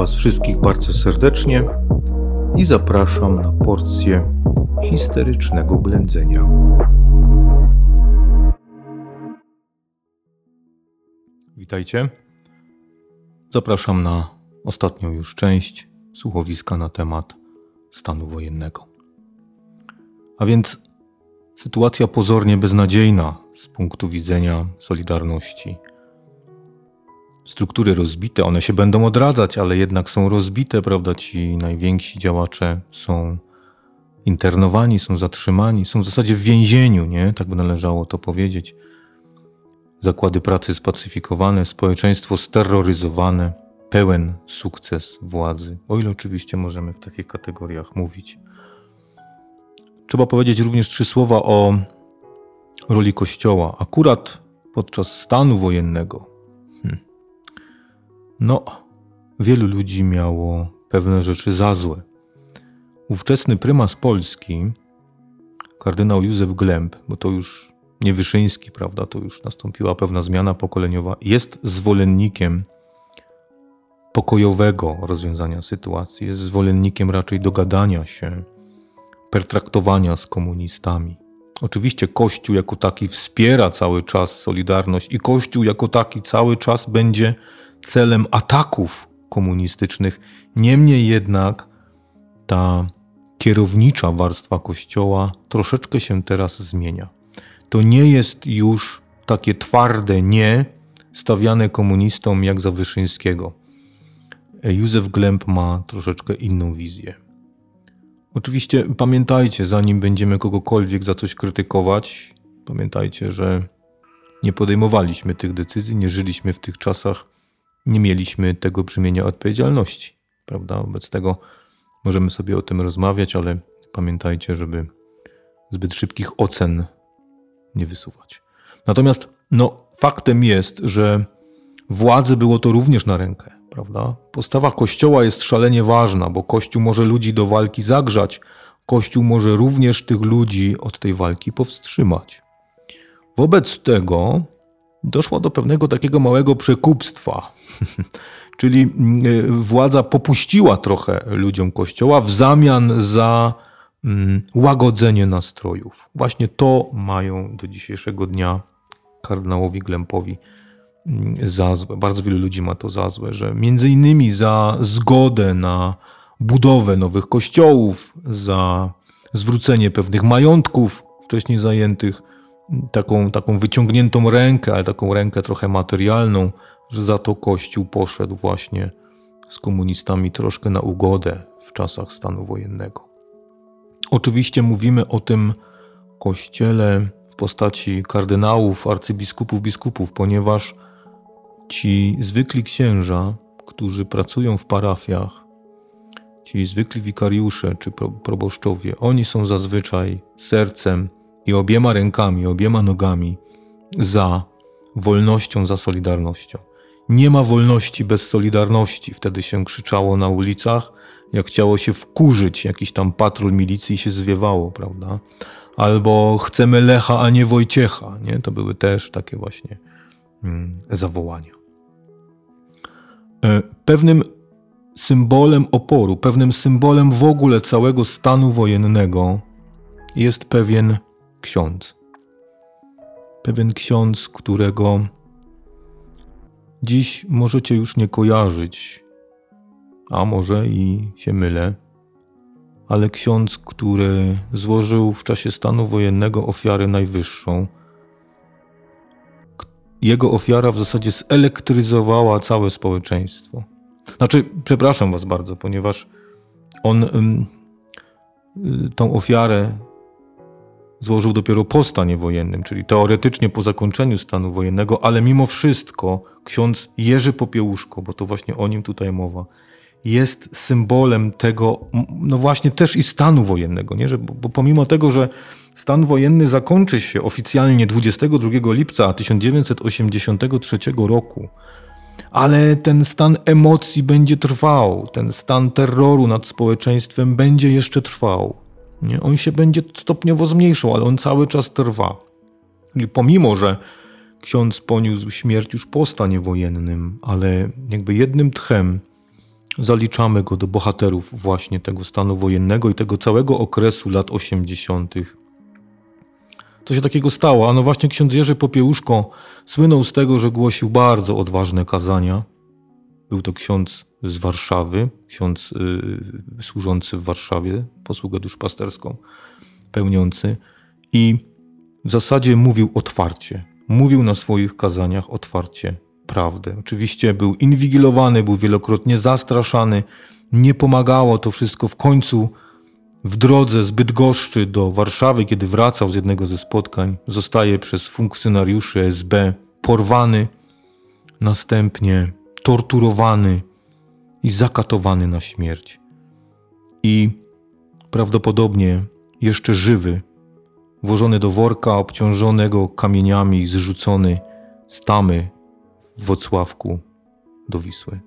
Was wszystkich bardzo serdecznie i zapraszam na porcję histerycznego blędzenia. Witajcie. Zapraszam na ostatnią już część słuchowiska na temat stanu wojennego. A więc sytuacja pozornie beznadziejna z punktu widzenia Solidarności struktury rozbite, one się będą odradzać, ale jednak są rozbite, prawda? Ci najwięksi działacze są internowani, są zatrzymani, są w zasadzie w więzieniu, nie? Tak by należało to powiedzieć. Zakłady pracy spacyfikowane, społeczeństwo steroryzowane, pełen sukces władzy, o ile oczywiście możemy w takich kategoriach mówić. Trzeba powiedzieć również trzy słowa o roli Kościoła. Akurat podczas stanu wojennego no, wielu ludzi miało pewne rzeczy za złe. Ówczesny prymas Polski, kardynał Józef Glemp, bo to już nie Wyszyński, prawda, to już nastąpiła pewna zmiana pokoleniowa, jest zwolennikiem pokojowego rozwiązania sytuacji, jest zwolennikiem raczej dogadania się, pertraktowania z komunistami. Oczywiście Kościół jako taki wspiera cały czas Solidarność i Kościół jako taki cały czas będzie celem ataków komunistycznych. Niemniej jednak ta kierownicza warstwa Kościoła troszeczkę się teraz zmienia. To nie jest już takie twarde nie stawiane komunistom jak za Wyszyńskiego. Józef Glemp ma troszeczkę inną wizję. Oczywiście pamiętajcie, zanim będziemy kogokolwiek za coś krytykować, pamiętajcie, że nie podejmowaliśmy tych decyzji, nie żyliśmy w tych czasach, nie mieliśmy tego brzmienia odpowiedzialności, prawda? Wobec tego możemy sobie o tym rozmawiać, ale pamiętajcie, żeby zbyt szybkich ocen nie wysuwać. Natomiast no, faktem jest, że władzy było to również na rękę, prawda? Postawa Kościoła jest szalenie ważna, bo Kościół może ludzi do walki zagrzać, Kościół może również tych ludzi od tej walki powstrzymać. Wobec tego doszło do pewnego takiego małego przekupstwa. Czyli mm, y, władza popuściła trochę ludziom kościoła w zamian za mm, łagodzenie nastrojów. Właśnie to mają do dzisiejszego dnia kardynałowi Glempowi mm, za złe. Bardzo wielu ludzi ma to za złe, że między innymi za zgodę na budowę nowych kościołów, za zwrócenie pewnych majątków wcześniej zajętych, taką, taką wyciągniętą rękę, ale taką rękę trochę materialną, że za to Kościół poszedł właśnie z komunistami troszkę na ugodę w czasach stanu wojennego. Oczywiście mówimy o tym kościele w postaci kardynałów, arcybiskupów, biskupów, ponieważ ci zwykli księża, którzy pracują w parafiach, ci zwykli wikariusze czy proboszczowie, oni są zazwyczaj sercem i obiema rękami, obiema nogami za wolnością, za solidarnością. Nie ma wolności bez solidarności. Wtedy się krzyczało na ulicach, jak chciało się wkurzyć jakiś tam patrol milicji się zwiewało, prawda? Albo chcemy Lecha, a nie Wojciecha. Nie? To były też takie właśnie mm, zawołania. E, pewnym symbolem oporu, pewnym symbolem w ogóle całego stanu wojennego jest pewien ksiądz. Pewien ksiądz, którego dziś możecie już nie kojarzyć, a może i się mylę, ale ksiądz, który złożył w czasie stanu wojennego ofiarę najwyższą. Jego ofiara w zasadzie zelektryzowała całe społeczeństwo. Znaczy, przepraszam Was bardzo, ponieważ on ym, y, tą ofiarę złożył dopiero po stanie wojennym, czyli teoretycznie po zakończeniu stanu wojennego, ale mimo wszystko ksiądz Jerzy Popiełuszko, bo to właśnie o nim tutaj mowa, jest symbolem tego, no właśnie też i stanu wojennego, nie? Że, bo, bo pomimo tego, że stan wojenny zakończy się oficjalnie 22 lipca 1983 roku, ale ten stan emocji będzie trwał, ten stan terroru nad społeczeństwem będzie jeszcze trwał. Nie? On się będzie stopniowo zmniejszał, ale on cały czas trwa. I pomimo, że ksiądz poniósł śmierć już po stanie wojennym, ale jakby jednym tchem zaliczamy go do bohaterów właśnie tego stanu wojennego i tego całego okresu lat 80. Co się takiego stało? Ano właśnie ksiądz Jerzy Popiełuszko słynął z tego, że głosił bardzo odważne kazania. Był to ksiądz z Warszawy, ksiądz y, służący w Warszawie, posługę duszpasterską pełniący i w zasadzie mówił otwarcie. Mówił na swoich kazaniach otwarcie prawdę. Oczywiście był inwigilowany, był wielokrotnie zastraszany. Nie pomagało to wszystko w końcu w drodze z Bydgoszczy do Warszawy, kiedy wracał z jednego ze spotkań, zostaje przez funkcjonariuszy SB porwany, następnie torturowany i zakatowany na śmierć. I prawdopodobnie jeszcze żywy, włożony do worka obciążonego kamieniami, zrzucony z tamy w Wocławku do Wisły.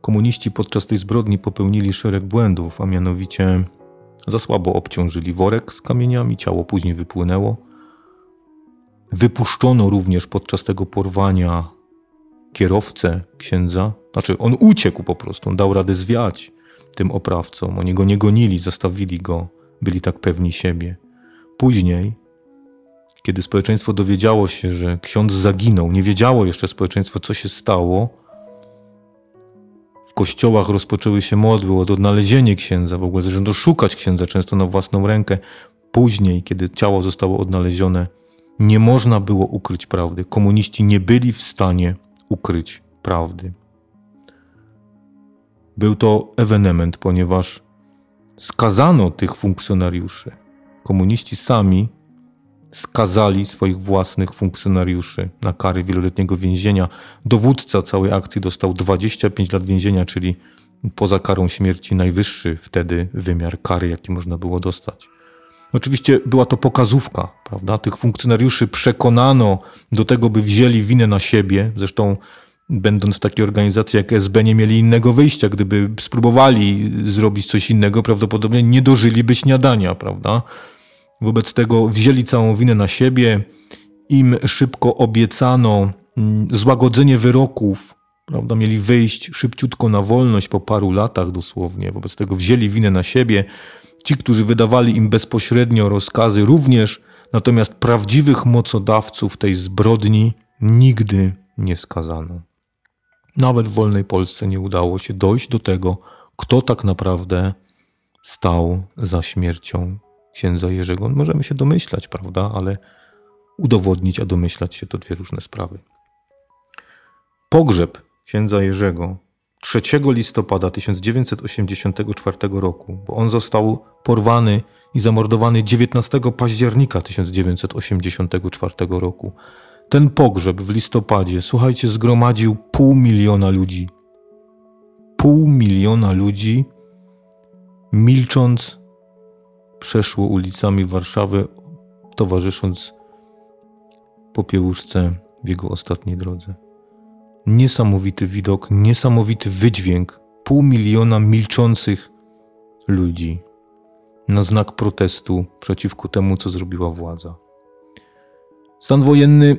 Komuniści podczas tej zbrodni popełnili szereg błędów, a mianowicie za słabo obciążyli worek z kamieniami, ciało później wypłynęło. Wypuszczono również podczas tego porwania kierowcę księdza, znaczy on uciekł po prostu, on dał radę zwiać tym oprawcom. Oni go nie gonili, zostawili go, byli tak pewni siebie. Później, kiedy społeczeństwo dowiedziało się, że ksiądz zaginął, nie wiedziało jeszcze społeczeństwo, co się stało, w kościołach rozpoczęły się modły o odnalezienie księdza, w ogóle zaczęto szukać księdza często na własną rękę. Później, kiedy ciało zostało odnalezione, nie można było ukryć prawdy. Komuniści nie byli w stanie ukryć prawdy. Był to ewenement, ponieważ skazano tych funkcjonariuszy. Komuniści sami skazali swoich własnych funkcjonariuszy na kary wieloletniego więzienia. Dowódca całej akcji dostał 25 lat więzienia, czyli poza karą śmierci najwyższy wtedy wymiar kary, jaki można było dostać. Oczywiście była to pokazówka, prawda? Tych funkcjonariuszy przekonano do tego, by wzięli winę na siebie. Zresztą będąc w takiej organizacji jak SB, nie mieli innego wyjścia. Gdyby spróbowali zrobić coś innego, prawdopodobnie nie dożyliby śniadania, prawda? Wobec tego wzięli całą winę na siebie. Im szybko obiecano mm, złagodzenie wyroków, prawda? Mieli wyjść szybciutko na wolność po paru latach dosłownie. Wobec tego wzięli winę na siebie. Ci, którzy wydawali im bezpośrednio rozkazy, również, natomiast prawdziwych mocodawców tej zbrodni nigdy nie skazano. Nawet w wolnej Polsce nie udało się dojść do tego, kto tak naprawdę stał za śmiercią księdza Jerzego. Możemy się domyślać, prawda, ale udowodnić, a domyślać się to dwie różne sprawy. Pogrzeb księdza Jerzego 3 listopada 1984 roku, bo on został porwany i zamordowany 19 października 1984 roku. Ten pogrzeb w listopadzie, słuchajcie, zgromadził pół miliona ludzi. Pół miliona ludzi, milcząc, przeszło ulicami Warszawy, towarzysząc popiełuszce w jego ostatniej drodze. Niesamowity widok, niesamowity wydźwięk pół miliona milczących ludzi na znak protestu przeciwko temu, co zrobiła władza. Stan wojenny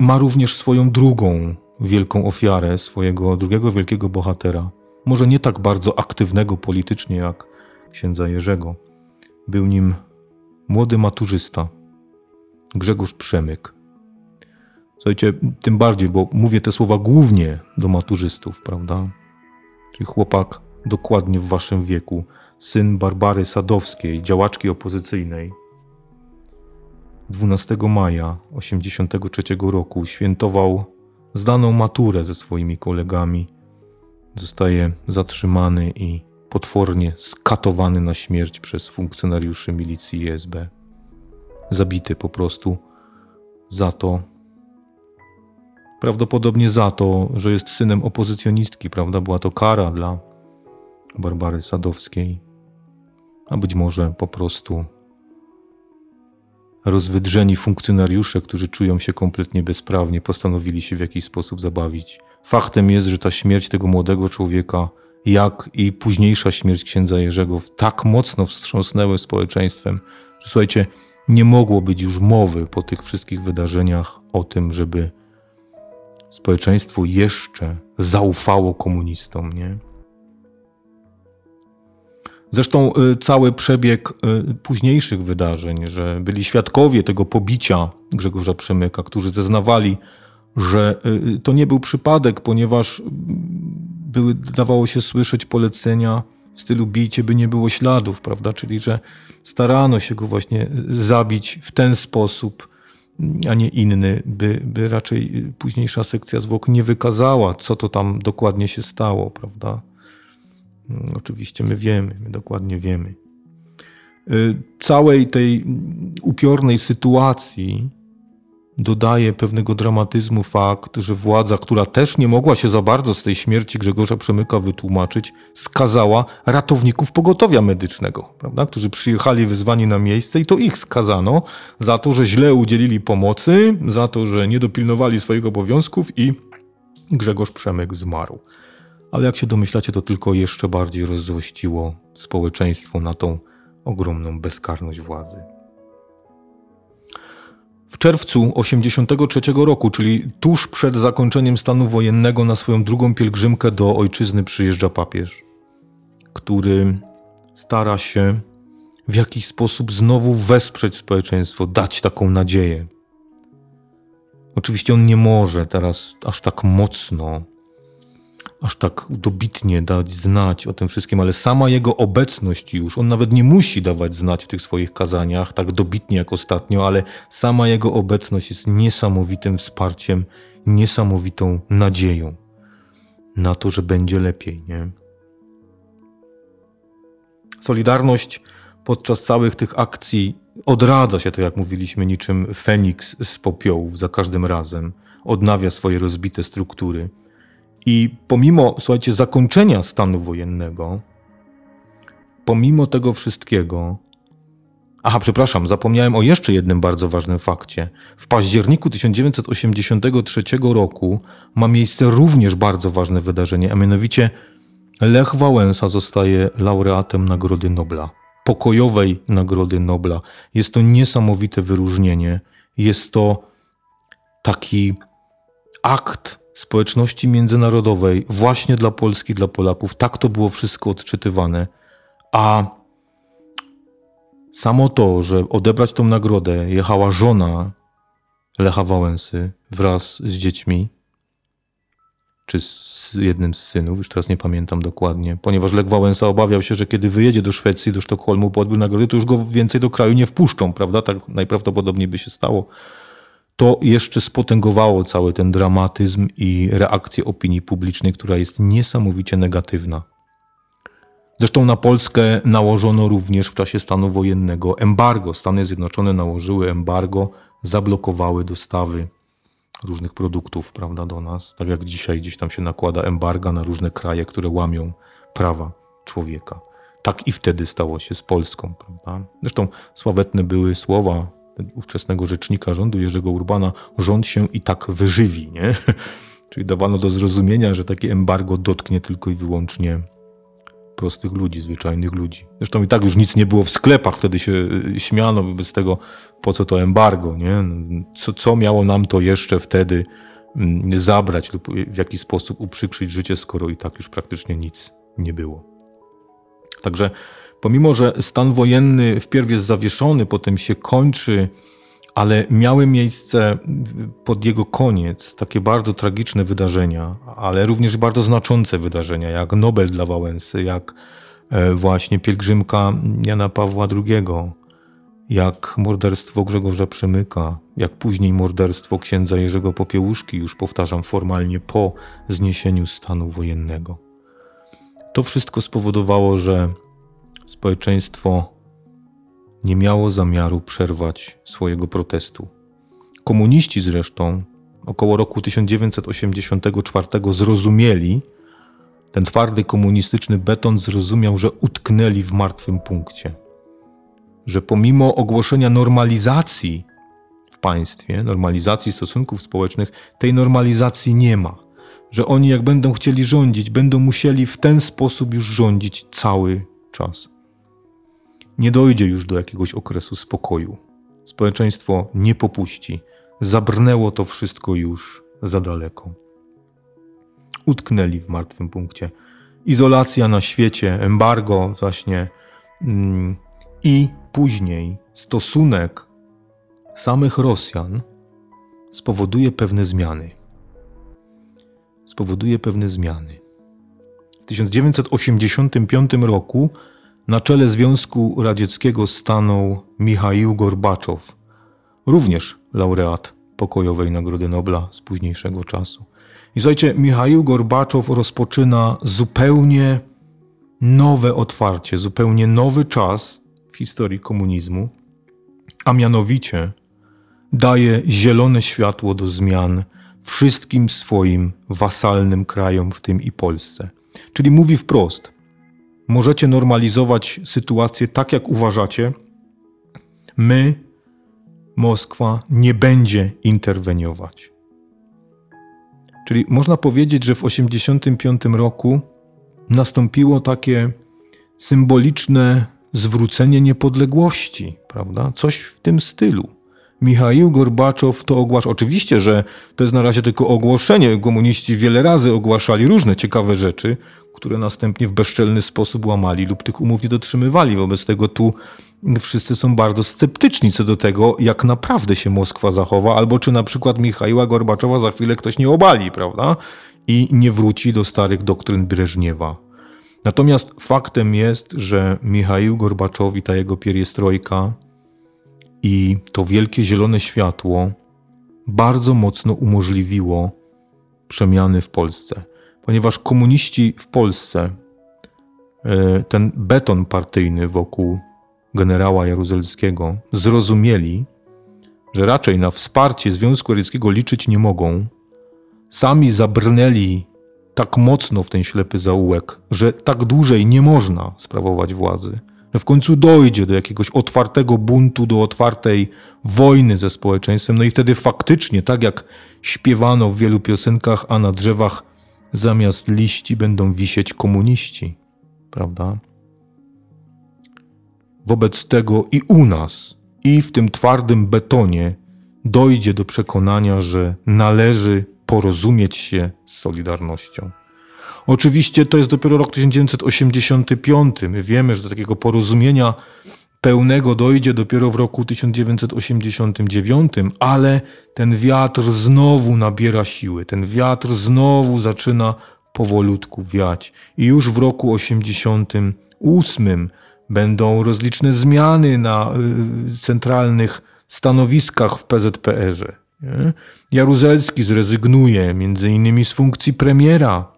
ma również swoją drugą wielką ofiarę, swojego drugiego wielkiego bohatera. Może nie tak bardzo aktywnego politycznie jak księdza Jerzego. Był nim młody maturzysta Grzegorz Przemyk. Słuchajcie, tym bardziej, bo mówię te słowa głównie do maturzystów, prawda? Czyli chłopak dokładnie w waszym wieku, syn Barbary Sadowskiej, działaczki opozycyjnej, 12 maja 1983 roku świętował zdaną maturę ze swoimi kolegami. Zostaje zatrzymany i potwornie skatowany na śmierć przez funkcjonariuszy milicji SB. Zabity po prostu za to, prawdopodobnie za to, że jest synem opozycjonistki, prawda? Była to kara dla Barbary Sadowskiej, a być może po prostu rozwydrzeni funkcjonariusze, którzy czują się kompletnie bezprawnie, postanowili się w jakiś sposób zabawić. Faktem jest, że ta śmierć tego młodego człowieka, jak i późniejsza śmierć księdza Jerzego, tak mocno wstrząsnęły społeczeństwem, że słuchajcie, nie mogło być już mowy po tych wszystkich wydarzeniach o tym, żeby społeczeństwo jeszcze zaufało komunistom, nie? Zresztą y, cały przebieg y, późniejszych wydarzeń, że byli świadkowie tego pobicia Grzegorza Przemyka, którzy zeznawali, że y, to nie był przypadek, ponieważ były, dawało się słyszeć polecenia w stylu bijcie, by nie było śladów, prawda? Czyli, że starano się go właśnie zabić w ten sposób, a nie inny, by, by raczej późniejsza sekcja zwłok nie wykazała, co to tam dokładnie się stało, prawda? Mm, oczywiście my wiemy, my dokładnie wiemy. Y, całej tej upiornej sytuacji dodaje pewnego dramatyzmu fakt, że władza, która też nie mogła się za bardzo z tej śmierci Grzegorza Przemyka wytłumaczyć, skazała ratowników pogotowia medycznego, prawda? którzy przyjechali wyzwani na miejsce i to ich skazano za to, że źle udzielili pomocy, za to, że nie dopilnowali swoich obowiązków i Grzegorz Przemyk zmarł. Ale jak się domyślacie, to tylko jeszcze bardziej rozzłościło społeczeństwo na tą ogromną bezkarność władzy. W czerwcu 1983 roku, czyli tuż przed zakończeniem stanu wojennego, na swoją drugą pielgrzymkę do ojczyzny przyjeżdża papież, który stara się w jakiś sposób znowu wesprzeć społeczeństwo, dać taką nadzieję. Oczywiście on nie może teraz aż tak mocno aż tak dobitnie dać znać o tym wszystkim, ale sama jego obecność już, on nawet nie musi dawać znać w tych swoich kazaniach tak dobitnie jak ostatnio, ale sama jego obecność jest niesamowitym wsparciem, niesamowitą nadzieją na to, że będzie lepiej, nie? Solidarność podczas całych tych akcji odradza się, tak jak mówiliśmy, niczym Feniks z popiołów za każdym razem, odnawia swoje rozbite struktury. I pomimo, słuchajcie, zakończenia stanu wojennego, pomimo tego wszystkiego, aha, przepraszam, zapomniałem o jeszcze jednym bardzo ważnym fakcie. W październiku 1983 roku ma miejsce również bardzo ważne wydarzenie, a mianowicie Lech Wałęsa zostaje laureatem Nagrody Nobla, pokojowej Nagrody Nobla. Jest to niesamowite wyróżnienie. Jest to taki akt społeczności międzynarodowej właśnie dla Polski, dla Polaków. Tak to było wszystko odczytywane. A samo to, że odebrać tą nagrodę jechała żona Lecha Wałęsy wraz z dziećmi, czy z jednym z synów, już teraz nie pamiętam dokładnie, ponieważ Lech Wałęsa obawiał się, że kiedy wyjedzie do Szwecji, do Sztokholmu po odbiór nagrody, to już go więcej do kraju nie wpuszczą, prawda? Tak najprawdopodobniej by się stało to jeszcze spotęgowało cały ten dramatyzm i reakcję opinii publicznej, która jest niesamowicie negatywna. Zresztą na Polskę nałożono również w czasie stanu wojennego embargo. Stany Zjednoczone nałożyły embargo, zablokowały dostawy różnych produktów prawda, do nas. Tak jak dzisiaj gdzieś tam się nakłada embarga na różne kraje, które łamią prawa człowieka. Tak i wtedy stało się z Polską. Prawda? Zresztą sławetne były słowa ówczesnego rzecznika rządu Jerzego Urbana, rząd się i tak wyżywi, nie? Czyli dawano do zrozumienia, że takie embargo dotknie tylko i wyłącznie prostych ludzi, zwyczajnych ludzi. Zresztą i tak już nic nie było w sklepach, wtedy się y, śmiano wobec tego, po co to embargo, nie? Co, co miało nam to jeszcze wtedy mm, zabrać lub w jakiś sposób uprzykrzyć życie, skoro i tak już praktycznie nic nie było. Także Pomimo, że stan wojenny wpierw jest zawieszony, potem się kończy, ale miały miejsce pod jego koniec takie bardzo tragiczne wydarzenia, ale również bardzo znaczące wydarzenia, jak Nobel dla Wałęsy, jak e, właśnie pielgrzymka Jana Pawła II, jak morderstwo Grzegorza Przemyka, jak później morderstwo księdza Jerzego Popiełuszki, już powtarzam formalnie po zniesieniu stanu wojennego. To wszystko spowodowało, że społeczeństwo nie miało zamiaru przerwać swojego protestu. Komuniści zresztą około roku 1984 zrozumieli, ten twardy komunistyczny beton zrozumiał, że utknęli w martwym punkcie. Że pomimo ogłoszenia normalizacji w państwie, normalizacji stosunków społecznych, tej normalizacji nie ma. Że oni, jak będą chcieli rządzić, będą musieli w ten sposób już rządzić cały czas nie dojdzie już do jakiegoś okresu spokoju. Społeczeństwo nie popuści. Zabrnęło to wszystko już za daleko. utknęli w martwym punkcie. Izolacja na świecie, embargo właśnie mm, i później stosunek samych Rosjan spowoduje pewne zmiany. Spowoduje pewne zmiany. W 1985 roku na czele Związku Radzieckiego stanął Michaił Gorbaczow, również laureat pokojowej Nagrody Nobla z późniejszego czasu. I słuchajcie, Michaił Gorbaczow rozpoczyna zupełnie nowe otwarcie, zupełnie nowy czas w historii komunizmu, a mianowicie daje zielone światło do zmian wszystkim swoim wasalnym krajom, w tym i Polsce. Czyli mówi wprost: możecie normalizować sytuację tak, jak uważacie. My, Moskwa, nie będzie interweniować. Czyli można powiedzieć, że w 1985 roku nastąpiło takie symboliczne zwrócenie niepodległości, prawda? Coś w tym stylu. Michał Gorbaczow to ogłasza. Oczywiście, że to jest na razie tylko ogłoszenie. Komuniści wiele razy ogłaszali różne ciekawe rzeczy, które następnie w bezczelny sposób łamali lub tych umów nie dotrzymywali. Wobec tego tu wszyscy są bardzo sceptyczni co do tego, jak naprawdę się Moskwa zachowa, albo czy na przykład Michała Gorbaczowa za chwilę ktoś nie obali, prawda? I nie wróci do starych doktryn Breżniewa. Natomiast faktem jest, że Michał Gorbaczow i ta jego pieriestrojka i to wielkie zielone światło bardzo mocno umożliwiło przemiany w Polsce, ponieważ komuniści w Polsce, e, ten beton partyjny wokół generała Jaruzelskiego, zrozumieli, że raczej na wsparcie Związku Radzieckiego liczyć nie mogą, sami zabrnęli tak mocno w ten ślepy zaułek, że tak dłużej nie można sprawować władzy że w końcu dojdzie do jakiegoś otwartego buntu, do otwartej wojny ze społeczeństwem. No i wtedy faktycznie, tak jak śpiewano w wielu piosenkach, a na drzewach zamiast liści będą wisieć komuniści, prawda? Wobec tego i u nas, i w tym twardym betonie dojdzie do przekonania, że należy porozumieć się z Solidarnością. Oczywiście to jest dopiero rok 1985. My wiemy, że do takiego porozumienia pełnego dojdzie dopiero w roku 1989, ale ten wiatr znowu nabiera siły, ten wiatr znowu zaczyna powolutku wiać. I już w roku 88 będą rozliczne zmiany na y, centralnych stanowiskach w PZPR-ze. Jaruzelski zrezygnuje między innymi z funkcji premiera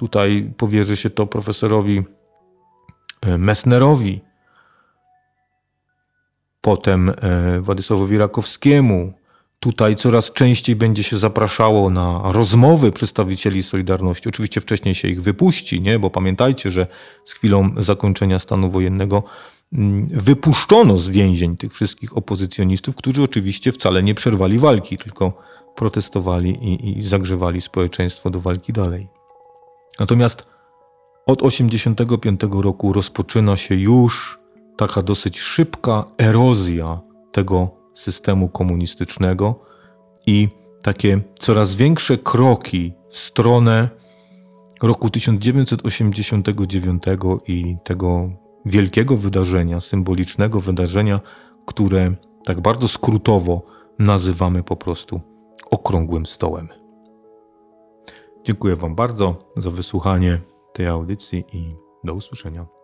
Tutaj powierzy się to profesorowi e, Messnerowi, potem e, Władysławowi Rakowskiemu. Tutaj coraz częściej będzie się zapraszało na rozmowy przedstawicieli Solidarności. Oczywiście wcześniej się ich wypuści, nie? bo pamiętajcie, że z chwilą zakończenia stanu wojennego mm, wypuszczono z więzień tych wszystkich opozycjonistów, którzy oczywiście wcale nie przerwali walki, tylko protestowali i, i zagrzewali społeczeństwo do walki dalej. Natomiast od 1985 roku rozpoczyna się już taka dosyć szybka erozja tego systemu komunistycznego i takie coraz większe kroki w stronę roku 1989 i tego wielkiego wydarzenia, symbolicznego wydarzenia, które tak bardzo skrótowo nazywamy po prostu okrągłym stołem. Dziękuję Wam bardzo za wysłuchanie tej audycji i do usłyszenia.